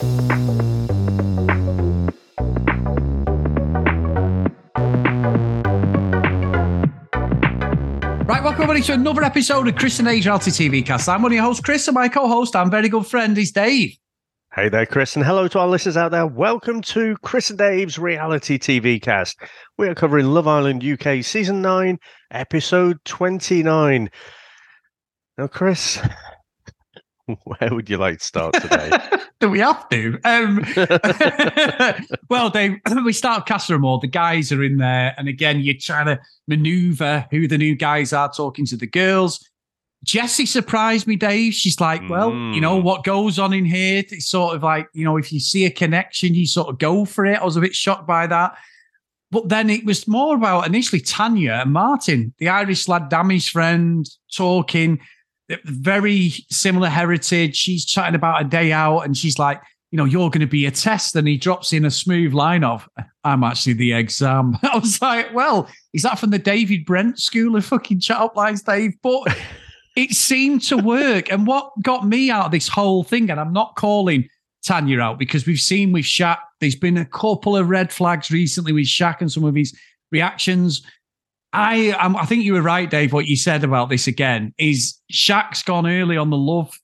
Right, welcome everybody to another episode of Chris and Dave's Reality TV Cast. I'm one of your hosts, Chris, and my co-host and very good friend is Dave. Hey there, Chris, and hello to our listeners out there. Welcome to Chris and Dave's Reality TV Cast. We are covering Love Island UK Season 9, Episode 29. Now, Chris, where would you like to start today? Do we have to? Um, well, Dave, we start Casa Amor. The guys are in there, and again, you're trying to maneuver who the new guys are talking to the girls. Jessie surprised me, Dave. She's like, well, you know, Mm. what goes on in here? It's sort of like, you know, if you see a connection, you sort of go for it. I was a bit shocked by that. But then it was more about initially Tanya and Martin, the Irish lad, Dami's friend, talking, very similar heritage. She's chatting about a day out and she's like, you know, you're going to be a test. And he drops in a smooth line of, I'm actually the exam. I was like, well, is that from the David Brent School of fucking chat up lines, Dave? But it seemed to work. And what got me out of this whole thing, and I'm not calling Tanya out because we've seen with Shaq, there's been a couple of red flags recently with Shaq and some of his reactions. I um, I think you were right, Dave. What you said about this again is Shaq's gone early on the love,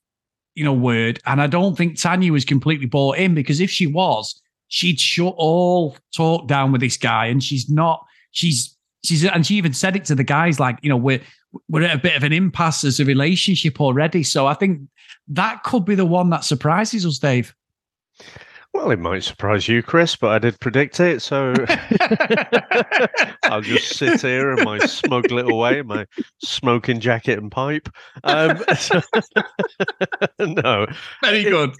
you know, word, and I don't think Tanya was completely bought in because if she was, she'd shut all talk down with this guy, and she's not. She's she's and she even said it to the guys like, you know, we're we're at a bit of an impasse as a relationship already. So I think that could be the one that surprises us, Dave. Well, it might surprise you, Chris, but I did predict it, so I'll just sit here in my smug little way, my smoking jacket and pipe. Um, no, Very good.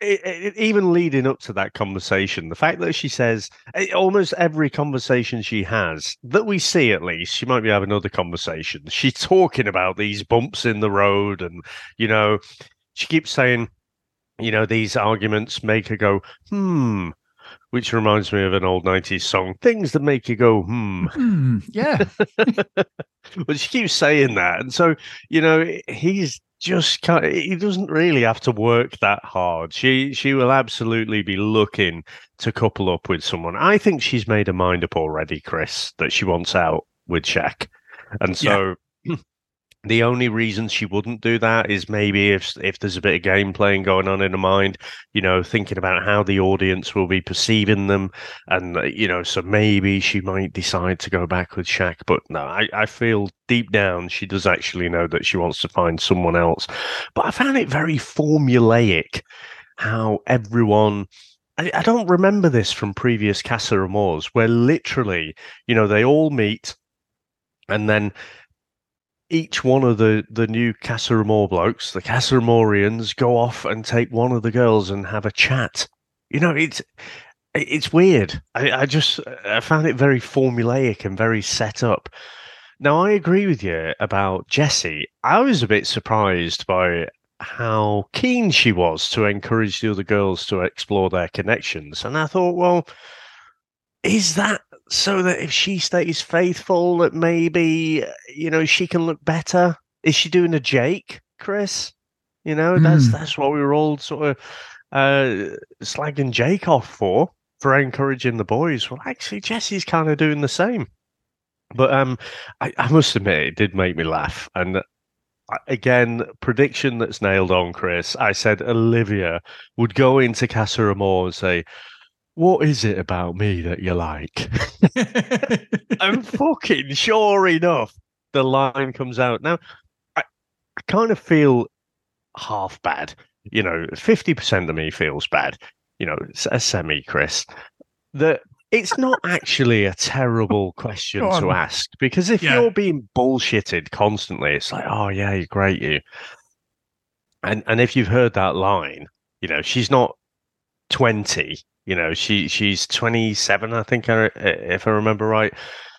it, it, even leading up to that conversation, the fact that she says eh, almost every conversation she has that we see, at least, she might be having other conversations. She's talking about these bumps in the road, and you know, she keeps saying, you know, these arguments make her go, hmm. Which reminds me of an old 90s song, Things That Make You Go, hmm. Hmm, yeah. But she keeps saying that. And so, you know, he's just kind of, he doesn't really have to work that hard. She she will absolutely be looking to couple up with someone. I think she's made her mind up already, Chris, that she wants out with Shaq. And so the only reason she wouldn't do that is maybe if if there's a bit of game playing going on in her mind, you know, thinking about how the audience will be perceiving them, and uh, you know, so maybe she might decide to go back with Shaq. But no, I, I feel deep down she does actually know that she wants to find someone else. But I found it very formulaic how everyone. I, don't remember this from previous Casa Amors, where literally, you know, they all meet, and then each one of the the new Casa Amor blokes, the Casa Amorians, go off and take one of the girls and have a chat. You know, it's it's weird. I, I just I found it very formulaic and very set up. Now I agree with you about Jessie. I was a bit surprised by how keen she was to encourage the other girls to explore their connections, and I thought, well, is that so that if she stays faithful, that maybe you know she can look better? Is she doing a Jake, Chris? You know, that's Hmm. that's what we were all sort of uh, slagging Jake off for for encouraging the boys. Well, actually, Jessie's kind of doing the same. But um, I, I must admit, it did make me laugh. And again, prediction that's nailed on, Chris. I said Olivia would go into Casa Amor and say, "What is it about me that you like?" I'm fucking sure enough, the line comes out. Now, I, I kind of feel half bad. You know, 50% of me feels bad. You know, it's a semi, Chris. That it's not actually a terrible question to ask because if Yeah. you're being bullshitted constantly, it's like, oh, yeah, you're great, you. And and if you've heard that line, you know, she's not 20, you know, she she's 27, I think, if I remember right.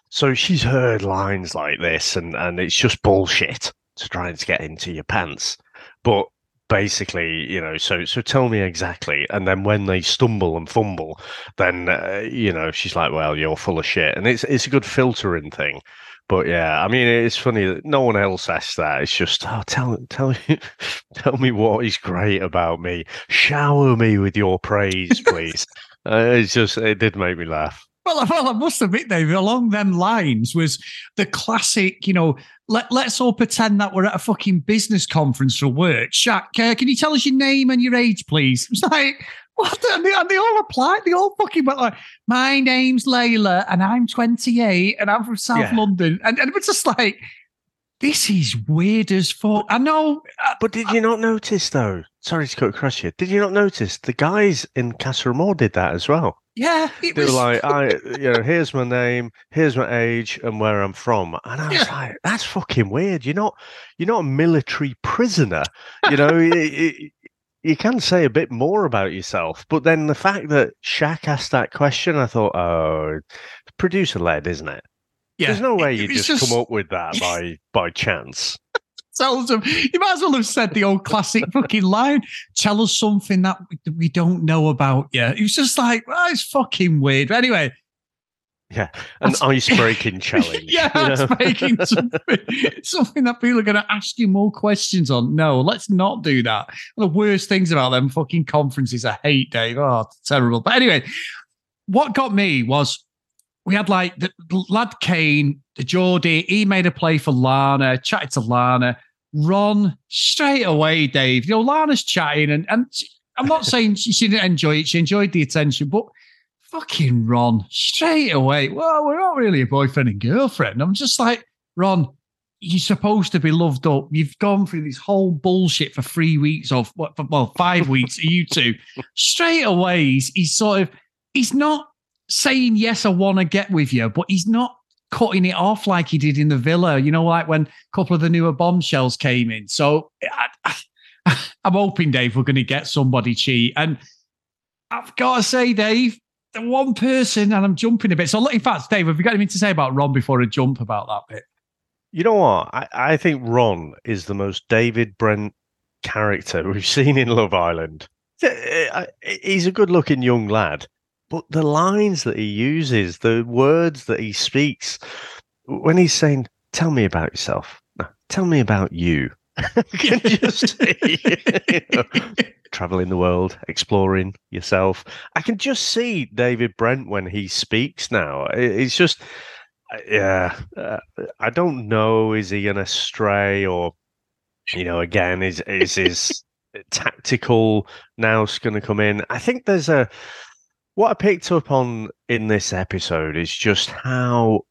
So she's heard lines like this, and and it's just bullshit to try and get into your pants. But basically, you know, so so tell me exactly. And then when they stumble and fumble, then uh, you know she's like, well, you're full of shit, and it's it's a good filtering thing. But yeah, I mean, it's funny that no one else asks that. It's just, oh, tell, tell me, tell me what is great about me. Shower me with your praise, please. uh, it's just, it did make me laugh. Well, well, I must admit, David, along them lines was the classic, you know, let, let's all pretend that we're at a fucking business conference for work. Shaq, uh, can you tell us your name and your age, please? It's like, what? And they, and they all applied. They all fucking went like, my name's Layla and I'm 28 and I'm from South Yeah. London. And, and it was just like, this is weird as fuck. I know. uh, But did you not notice, though? Sorry to cut across you. Did you not notice the guys in Casa Amor did that as well? yeah, it They were like, I, you know, here's my name, here's my age, and where I'm from. And I was Yeah. like, that's fucking weird. You're not, you're not a military prisoner. You know, y- y- you can say a bit more about yourself. But then the fact that Shaq asked that question, I thought, oh, producer led, isn't it? yeah. There's no way It- you it's just, come up with that by by chance. tells them you might as well have said the old classic fucking line tell us something that we- that we don't know about you it was just like oh, it's fucking weird but anyway Yeah, an That's- ice breaking challenge. yeah it's making something, something that people are going to ask you more questions on no let's not do that the worst things about them fucking conferences i hate dave oh terrible but anyway what got me was we had like the the lad Kane, the Geordie, he made a play for Lana, chatted to Lana. Ron straight away, Dave. You know, Lana's chatting, and, and she- I'm not saying she, she didn't enjoy it, she enjoyed the attention, but fucking Ron straight away. Well, we're not really a boyfriend and girlfriend. I'm just like, Ron, you're supposed to be loved up. You've gone through this whole bullshit for three weeks or what, for- well, five weeks, you two. Straight away, he's, he's sort of, he's not saying, yes, I want to get with you, but he's not cutting it off like he did in the villa, you know, like when a couple of the newer bombshells came in. So I, I'm hoping, Dave, we're going to get somebody cheat. And I've got to say, Dave, the one person, and I'm jumping a bit. So, in fact, Dave, have you got anything to say about Ron before I jump about that bit? You know what? I, I think Ron is the most David Brent character we've seen in Love Island. He's a good looking young lad, but the lines that he uses, the words that he speaks, when he's saying, Tell me about yourself, tell me about you. Can just see, you know, traveling the world, exploring yourself. I can just see David Brent when he speaks now. It's just, yeah, uh, I don't know. Is he gonna stray or, you know, again, is is his tactical now's going to come in? I think there's a what I picked up on in this episode is just how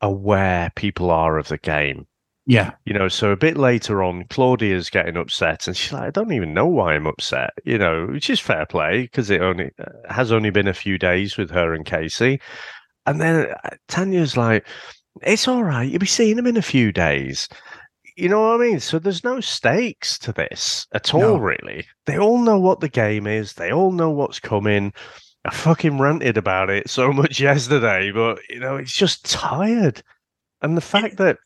aware people are of the game. Yeah. You know, so a bit later on, Claudia's getting upset, and she's like, "I don't even know why I'm upset." You know, which is fair play because it only uh, has only been a few days with her and Casey, and then uh, Tanya's like, "It's all right. You'll be seeing him in a few days." You know what I mean? So there's no stakes to this at all, No. really. They all know what the game is. They all know what's coming. I fucking ranted about it so much yesterday, but you know, it's just tired. And the fact that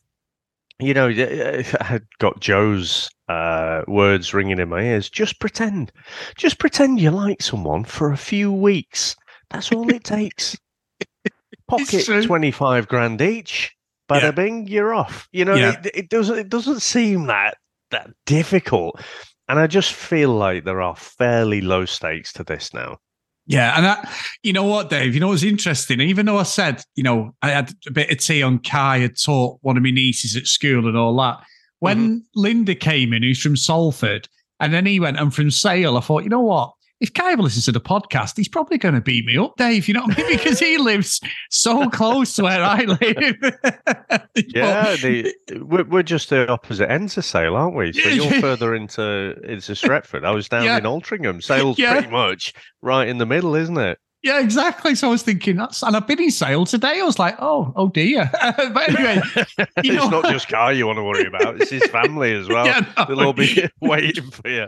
you know, I had got Joe's uh, words ringing in my ears. Just pretend, just pretend you like someone for a few weeks. That's all it takes. Pocket twenty five grand each. Bada Yeah. bing, you're off. You know, Yeah. it, it doesn't. It doesn't seem that that difficult. And I just feel like there are fairly low stakes to this now. Yeah, and that, you know what, Dave? You know what's interesting? Even though I said, you know, I had a bit of tea on Kai had taught one of my nieces at school and all that. When mm-hmm. Linda came in, who's from Salford, and then he went, I'm from Sale, I thought, you know what? If Kai ever listens to the podcast, he's probably going to beat me up, Dave. You know what I mean? Because he lives so close to where I live. Yeah, the, we're, we're just the opposite ends of Sale, aren't we? So you're further into into Stretford. I was down Yeah. in Altrincham. Sale's Yeah. pretty much right in the middle, isn't it? Yeah, exactly. So I was thinking that's, and I've been in Sale today. I was like, oh, oh dear. but anyway, it's know- not just Kai you want to worry about; it's his family as well. yeah, no, They'll all be waiting for you.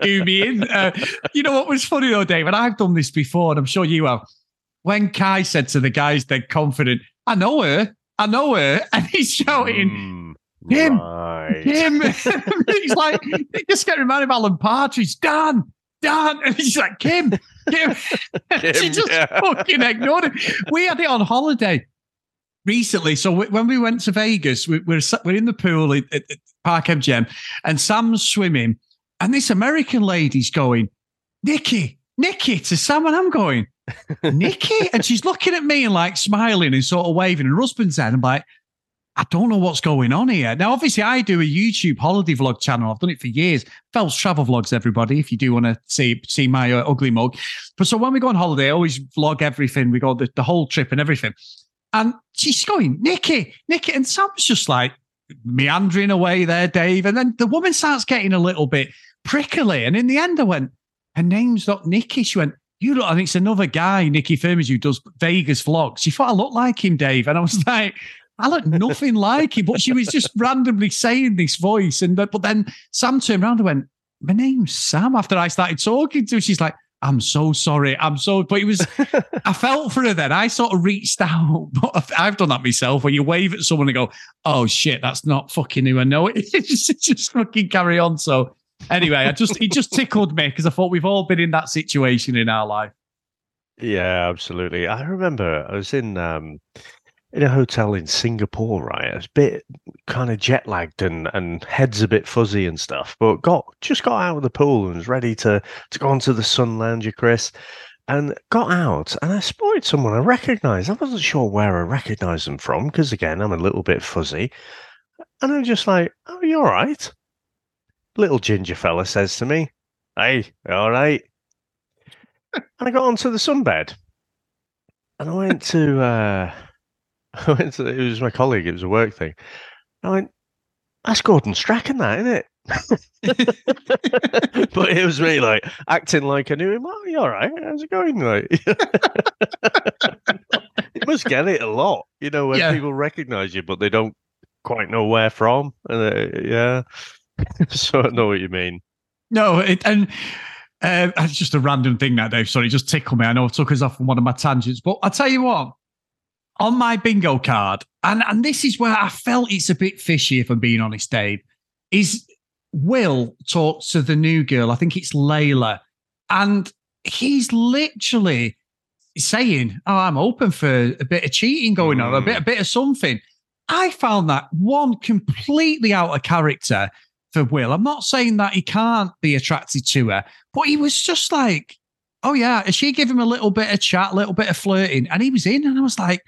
Do me in. Uh, you know what was funny though, Dave? And I've done this before, and I'm sure you have. When Kai said to the guys, they're confident, I know her, I know her, and he's shouting, Mm, Him. right. Kim. he's like, he just get reminded of Alan Partridge, Dan, Dan. And he's like, Kim, Kim. she just yeah. fucking ignored him. We had it on holiday. recently. So when we went to Vegas, we, we're we're in the pool at, at Park MGM, and Sam's swimming, and this American lady's going, Nikki, Nikki, to Sam, and I'm going, Nikki, and she's looking at me and like smiling and sort of waving. And her husband's there, and I'm like. I don't know what's going on here. Now, obviously, I do a YouTube holiday vlog channel. I've done it for years. Phelps Travel Vlogs, everybody, if you do want to see see my uh, ugly mug. But so when we go on holiday, I always vlog everything. We go the, the whole trip and everything. And she's going, Nikki, Nikki. And Sam's just like meandering away there, Dave. And then the woman starts getting a little bit prickly. And in the end, I went, her name's not Nikki. She went, you look, think it's another guy, Nikki Firmage, who does Vegas vlogs. She thought I looked like him, Dave. And I was like, I look nothing like him. But she was just randomly saying this voice. And but then Sam turned around and went, My name's Sam. After I started talking to her, she's like, I'm so sorry. I'm so, but it was, I felt for her then. I sort of reached out, but I've done that myself where you wave at someone and go, oh shit, that's not fucking who I know. It just, just fucking carry on. So anyway, I just, it just tickled me because I thought we've all been in that situation in our life. Yeah, absolutely. I remember I was in, um, in a hotel in Singapore, right? I was a bit kind of jet lagged and, and head's a bit fuzzy and stuff, but got just got out of the pool and was ready to to go onto the sun lounger, Chris, and got out and I spotted someone I recognised. I wasn't sure where I recognised them from because again I'm a little bit fuzzy, and I'm just like, "Oh, you're right?" Little ginger fella says to me, "Hey, all right?" and I got onto the sunbed, and I went to. Uh, I went to, it was my colleague, it was a work thing. I went, that's Gordon Strachan, that, isn't it? but it was really like acting like I knew him. Oh, you all right? How's it going? Like, you must get it a lot, you know, when yeah. people recognize you, but they don't quite know where from. And uh, yeah, so I know what you mean. No, it, and uh, it's just a random thing that Dave. Sorry, just tickle me. I know it took us off on one of my tangents, but I tell you what, on my bingo card, and, and this is where I felt it's a bit fishy, if I'm being honest, Dave, is Will talks to the new girl. I think it's Layla. And he's literally saying, Oh, I'm open for a bit of cheating going mm. on, a bit, a bit of something. I found that one completely out of character for Will. I'm not saying that he can't be attracted to her, but he was just like, Oh, yeah. And she gave him a little bit of chat, a little bit of flirting, and he was in. And I was like,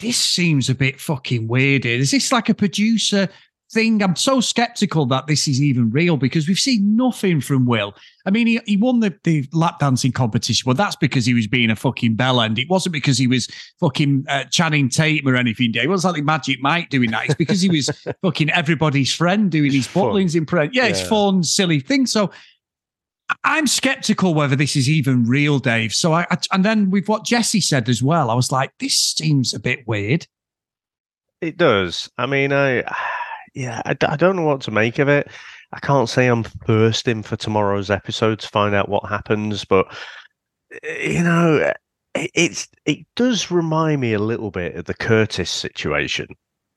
this seems a bit fucking weird. Is this like a producer thing? I'm so skeptical that this is even real because we've seen nothing from Will. I mean, he, he won the, the lap dancing competition, but that's because he was being a fucking bell end. It wasn't because he was fucking uh, Channing Tatum or anything. It wasn't like Magic Mike doing that. It's because he was fucking everybody's friend doing his butlings in print. Yeah, yeah, it's fun, silly thing. So I'm skeptical whether this is even real, Dave. So I, I, and then with what Jessie said as well, I was like, this seems a bit weird. It does. I mean, I yeah, I, I don't know what to make of it. I can't say I'm thirsting for tomorrow's episode to find out what happens, but eh, you know, it, it's it does remind me a little bit of the Curtis situation,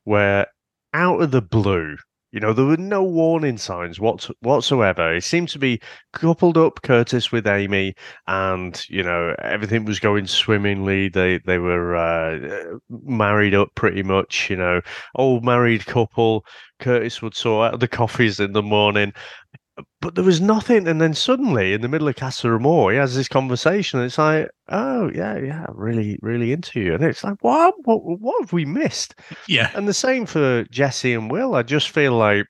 where out of the blue, you know, there were no warning signs whatsoever. It seemed to be coupled up Curtis with Amy, and you know everything was going swimmingly. They they were uh, married up pretty much. You know, old married couple. Curtis would sort out the coffees in the morning, but there was nothing. And then suddenly, in the middle of Casa Amor, he has this conversation. And it's like, oh yeah, yeah, really, really into you. And it's like, what, what, what have we missed? Yeah. And the same for Jessie and Will. I just feel like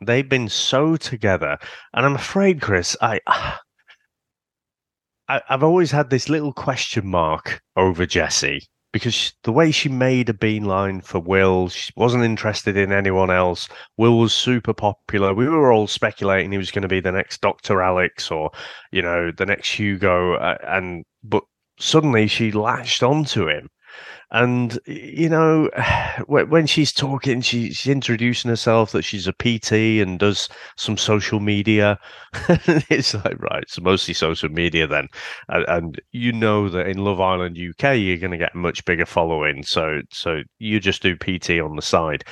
they've been so together, and I'm afraid, Chris, I. I I've always had this little question mark over Jessie because the way she made a beeline for Will, she wasn't interested in anyone else. Will was super popular. We were all speculating he was going to be the next Dr. Alex or, you know, the next Hugo. Uh, and, but suddenly she latched onto him and you know, when she's talking, she's introducing herself that she's a PT and does some social media. it's like right, it's mostly social media then, and, and, you know that in Love Island UK you're going to get a much bigger following. So so you just do PT on the side.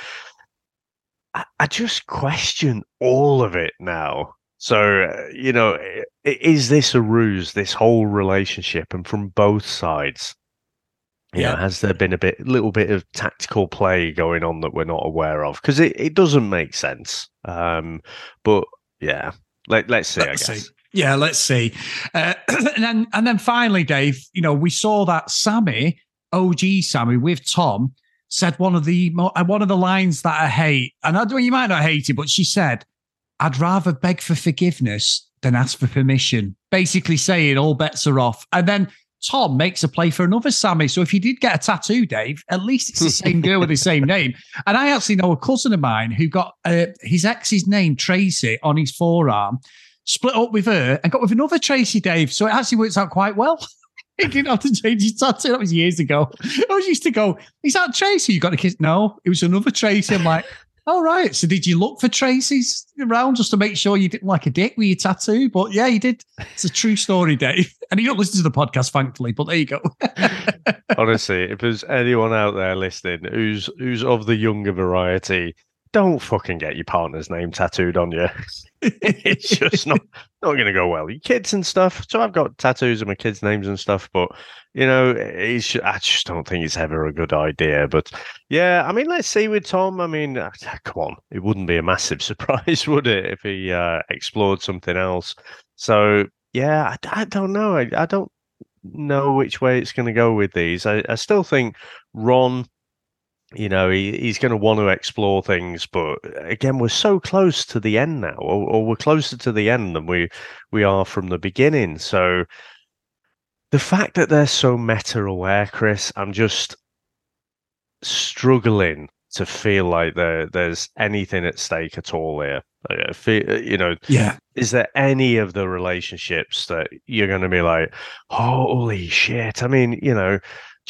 I, I just question all of it now. So, you know, is this a ruse, this whole relationship, and from both sides? You yeah. Know, has there been a bit, little bit of tactical play going on that we're not aware of? Because it, it doesn't make sense. Um, but yeah, let, let's see. Let's I guess. See. Yeah, let's see. Uh, and then and then finally, Dave, you know, we saw that Sammy, OG Sammy, with Tom, said one of the uh, one of the lines that I hate, and I you might not hate it, but she said, "I'd rather beg for forgiveness than ask for permission." Basically, saying all bets are off. And then Tom makes a play for another Sammy. So if you did get a tattoo, Dave, at least it's the same girl with the same name. And I actually know a cousin of mine who got uh, his ex's name Tracy on his forearm split up with her and got with another Tracy Dave. So it actually works out quite well. he didn't have to change his tattoo. That was years ago. I used to go, is that Tracy? You got a kiss? No, it was another Tracy. I'm like, all right. So did you look for Tracy's around just to make sure you didn't like a dick with your tattoo? But yeah, you did. It's a true story, Dave. And he don't listen to the podcast, thankfully. But there you go. Honestly, if there's anyone out there listening who's who's of the younger variety, don't fucking get your partner's name tattooed on you. it's just not not going to go well. Your kids and stuff. So I've got tattoos of my kids' names and stuff, but you know, it's, I just don't think it's ever a good idea. But yeah, I mean, let's see with Tom. I mean, uh, come on, it wouldn't be a massive surprise, would it, if he uh, explored something else? So yeah, I, I don't know. I, I don't know which way it's going to go with these. I, I still think Ron you know he, he's going to want to explore things but again we're so close to the end now or, or, we're closer to the end than we we are from the beginning. So the fact that they're so meta aware chris i'm just struggling to feel like there there's anything at stake at all here. Uh, you know yeah. is there any of the relationships that you're going to be like holy shit i mean you know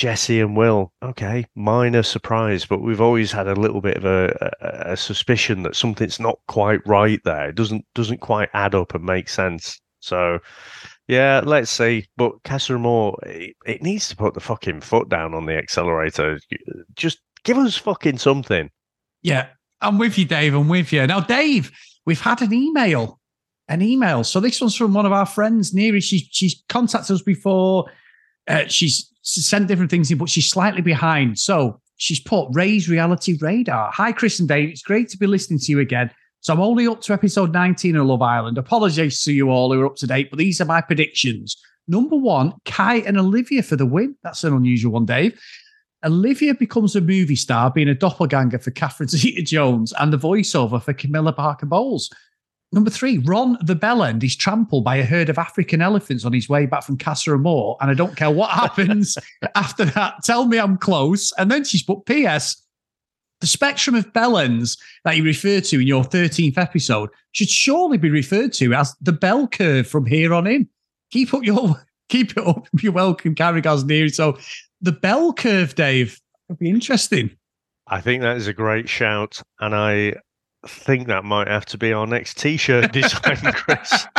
Jessie and Will, okay, minor surprise, but we've always had a little bit of a, a, a, suspicion that something's not quite right there. It doesn't doesn't quite add up and make sense. So, yeah, let's see. But Casa Amor, it, it needs to put the fucking foot down on the accelerator. Just give us fucking something. Yeah, I'm with you, Dave. I'm with you. Now, Dave, we've had an email, an email. So this one's from one of our friends, Neri. She she's contacted us before. Uh, she's sent different things in, but she's slightly behind. So she's put Ray's Reality Radar. Hi, Chris and Dave. It's great to be listening to you again. So I'm only up to episode 19 of Love Island. Apologies to you all who are up to date, but these are my predictions. Number one, Kai and Olivia for the win. That's an unusual one, Dave. Olivia becomes a movie star, being a doppelganger for Catherine Zeta Jones and the voiceover for Camilla Parker Bowles. Number three, Ron the Bellend is trampled by a herd of African elephants on his way back from Casa Amor, and I don't care what happens after that. Tell me I'm close. And then she's put P.S. The spectrum of bellends that you referred to in your 13th episode should surely be referred to as the bell curve from here on in. Keep up your keep it up. You're welcome, Carragher's near. So the bell curve, Dave, would be interesting. I think that is a great shout, and I think that might have to be our next T-shirt design, Chris.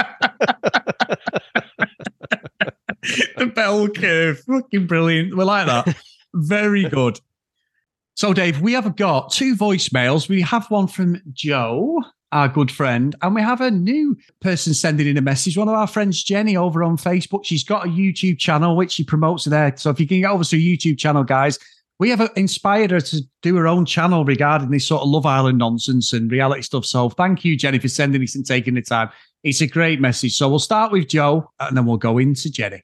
the bell curve, fucking brilliant. We like that. Very good. So, Dave, we have got two voicemails. We have one from Joe, our good friend, and we have a new person sending in a message. One of our friends, Jenny, over on Facebook. She's got a YouTube channel which she promotes there. So, if you can get over to a YouTube channel, guys, we have inspired her to do her own channel regarding this sort of Love Island nonsense and reality stuff. So thank you, Jenny, for sending this and taking the time. It's a great message. So we'll start with Joe and then we'll go into Jenny.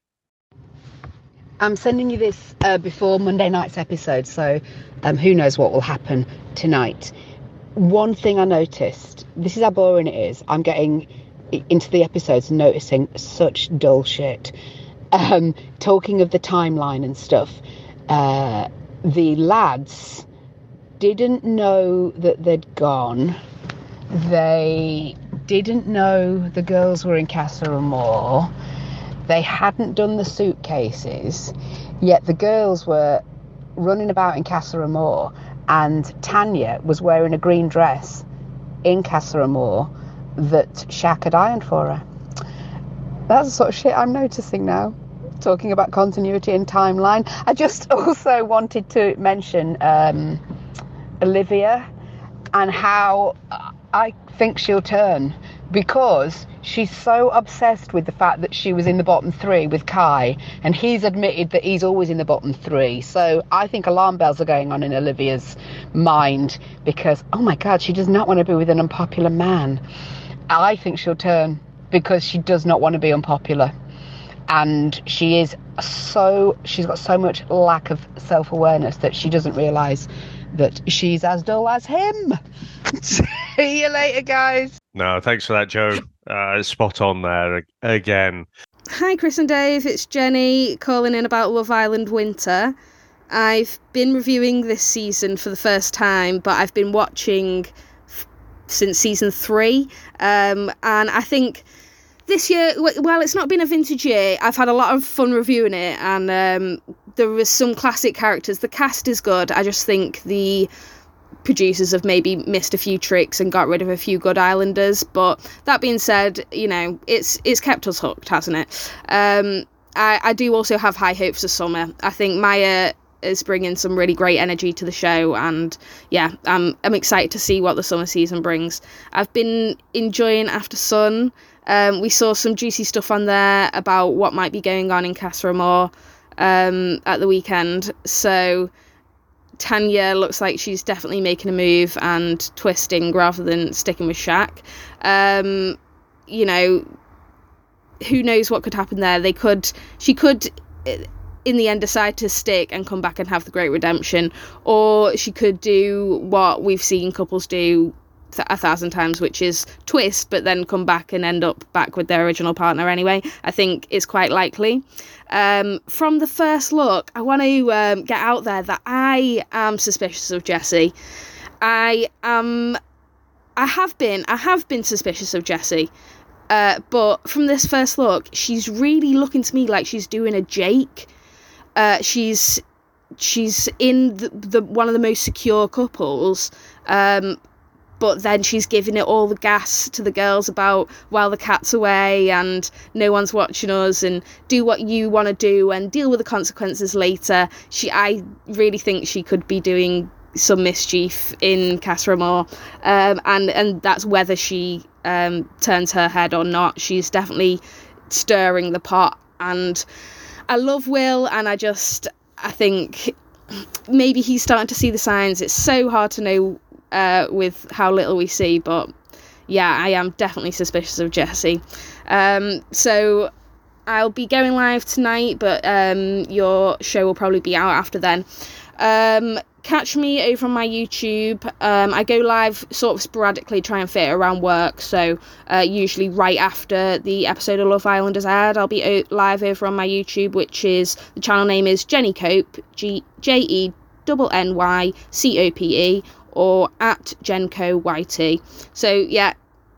I'm sending you this uh, before Monday night's episode, so um, who knows what will happen tonight. One thing I noticed this is how boring it is. I'm getting into the episodes noticing such dull shit. Um, talking of the timeline and stuff. Uh, the lads didn't know that they'd gone. They didn't know the girls were in Casa Amor. They hadn't done the suitcases, yet the girls were running about in Casa Amor, and Tanya was wearing a green dress in Casa Amor that Shaq had ironed for her. That's the sort of shit I'm noticing now talking about continuity and timeline. I just also wanted to mention um, Olivia and how I think she'll turn because she's so obsessed with the fact that she was in the bottom three with Kai, and he's admitted that he's always in the bottom three. So I think alarm bells are going on in Olivia's mind because, oh my God, she does not want to be with an unpopular man. I think she'll turn because she does not want to be unpopular. And she is so, she's got so much lack of self awareness that she doesn't realize that she's as dull as him. See you later, guys. No, thanks for that, Joe. Uh, spot on there again. Hi, Chris and Dave. It's Jenny calling in about Love Island Winter. I've been reviewing this season for the first time, but I've been watching f- since season three. Um, and I think this year, well, it's not been a vintage year. I've had a lot of fun reviewing it, and um, there was some classic characters. The cast is good. I just think the producers have maybe missed a few tricks and got rid of a few good islanders. But that being said, you know, it's it's kept us hooked, hasn't it? Um, I, I do also have high hopes of summer. I think Maya is bringing some really great energy to the show and yeah I'm I'm excited to see what the summer season brings. I've been enjoying Aftersun. Um, we saw some juicy stuff on there about what might be going on in Casa Amor um, at the weekend. So Tanya looks like she's definitely making a move and twisting rather than sticking with Shaq. Um, you know, who knows what could happen there? They could, she could, in the end, decide to stick and come back and have the great redemption, or she could do what we've seen couples do a thousand times, which is twist, but then come back and end up back with their original partner anyway. I think is quite likely. Um, from the first look, I want to um, get out there that I am suspicious of jesse I am. I have been. I have been suspicious of jesse Uh, but from this first look, she's really looking to me like she's doing a Jake. Uh, she's she's in the, the one of the most secure couples um, but then she's giving it all the gas to the girls about while the cat's away and no one's watching us and do what you want to do and deal with the consequences later. She, I really think she could be doing some mischief in Casa um, and and that's whether she um, turns her head or not. She's definitely stirring the pot, and I love Will, and I just I think maybe he's starting to see the signs. It's so hard to know uh, with how little we see. But yeah, I am definitely suspicious of Jessie. Um, so I'll be going live tonight, but um, your show will probably be out after then. Um, catch me over on my YouTube. Um, I go live sort of sporadically, try and fit around work. So uh, usually right after the episode of Love Island is aired, I'll be o- live over on my YouTube, which is the channel name is Jenny Cope, G J E N Y C O P E or at Genco YT. So yeah,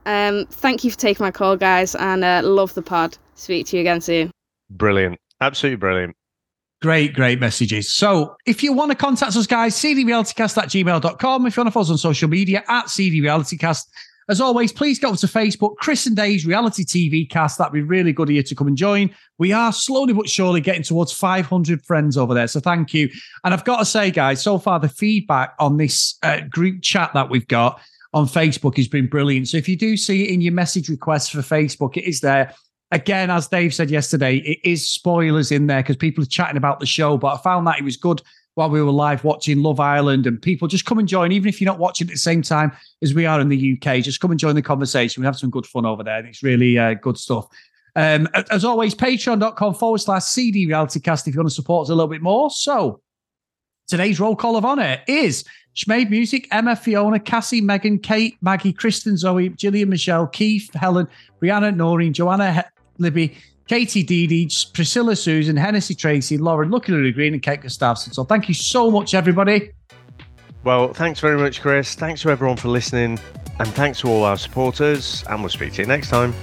um, thank you for taking my call, guys, and uh, love the pod. Speak to you again soon. Brilliant, absolutely brilliant. Great, great messages. So if you want to contact us, guys, cdrealitycast at gmail.com. If you want to follow us on social media at cdrealitycast. As always, please go to Facebook, Chris and Dave's Reality TV cast. That'd be really good of you to come and join. We are slowly but surely getting towards 500 friends over there. So thank you. And I've got to say, guys, so far the feedback on this uh, group chat that we've got on Facebook has been brilliant. So if you do see it in your message requests for Facebook, it is there. Again, as Dave said yesterday, it is spoilers in there because people are chatting about the show, but I found that it was good while we were live watching Love Island and people just come and join, even if you're not watching at the same time as we are in the UK, just come and join the conversation. We have some good fun over there. And it's really uh, good stuff. Um, as always, patreon.com forward slash CD reality cast if you want to support us a little bit more. So today's roll call of honor is Schmade Music, Emma, Fiona, Cassie, Megan, Kate, Maggie, Kristen, Zoe, Gillian, Michelle, Keith, Helen, Brianna, Noreen, Joanna, Libby, Katie Dee Priscilla Susan, Hennessy Tracy, Lauren, Lucky Lily Green, and Kate Gustafson. So thank you so much, everybody. Well, thanks very much, Chris. Thanks to everyone for listening. And thanks to all our supporters. And we'll speak to you next time.